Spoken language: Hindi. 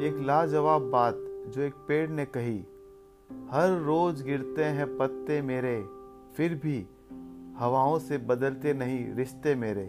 एक लाजवाब बात जो एक पेड़ ने कही, हर रोज गिरते हैं पत्ते मेरे, फिर भी हवाओं से बदलते नहीं रिश्ते मेरे।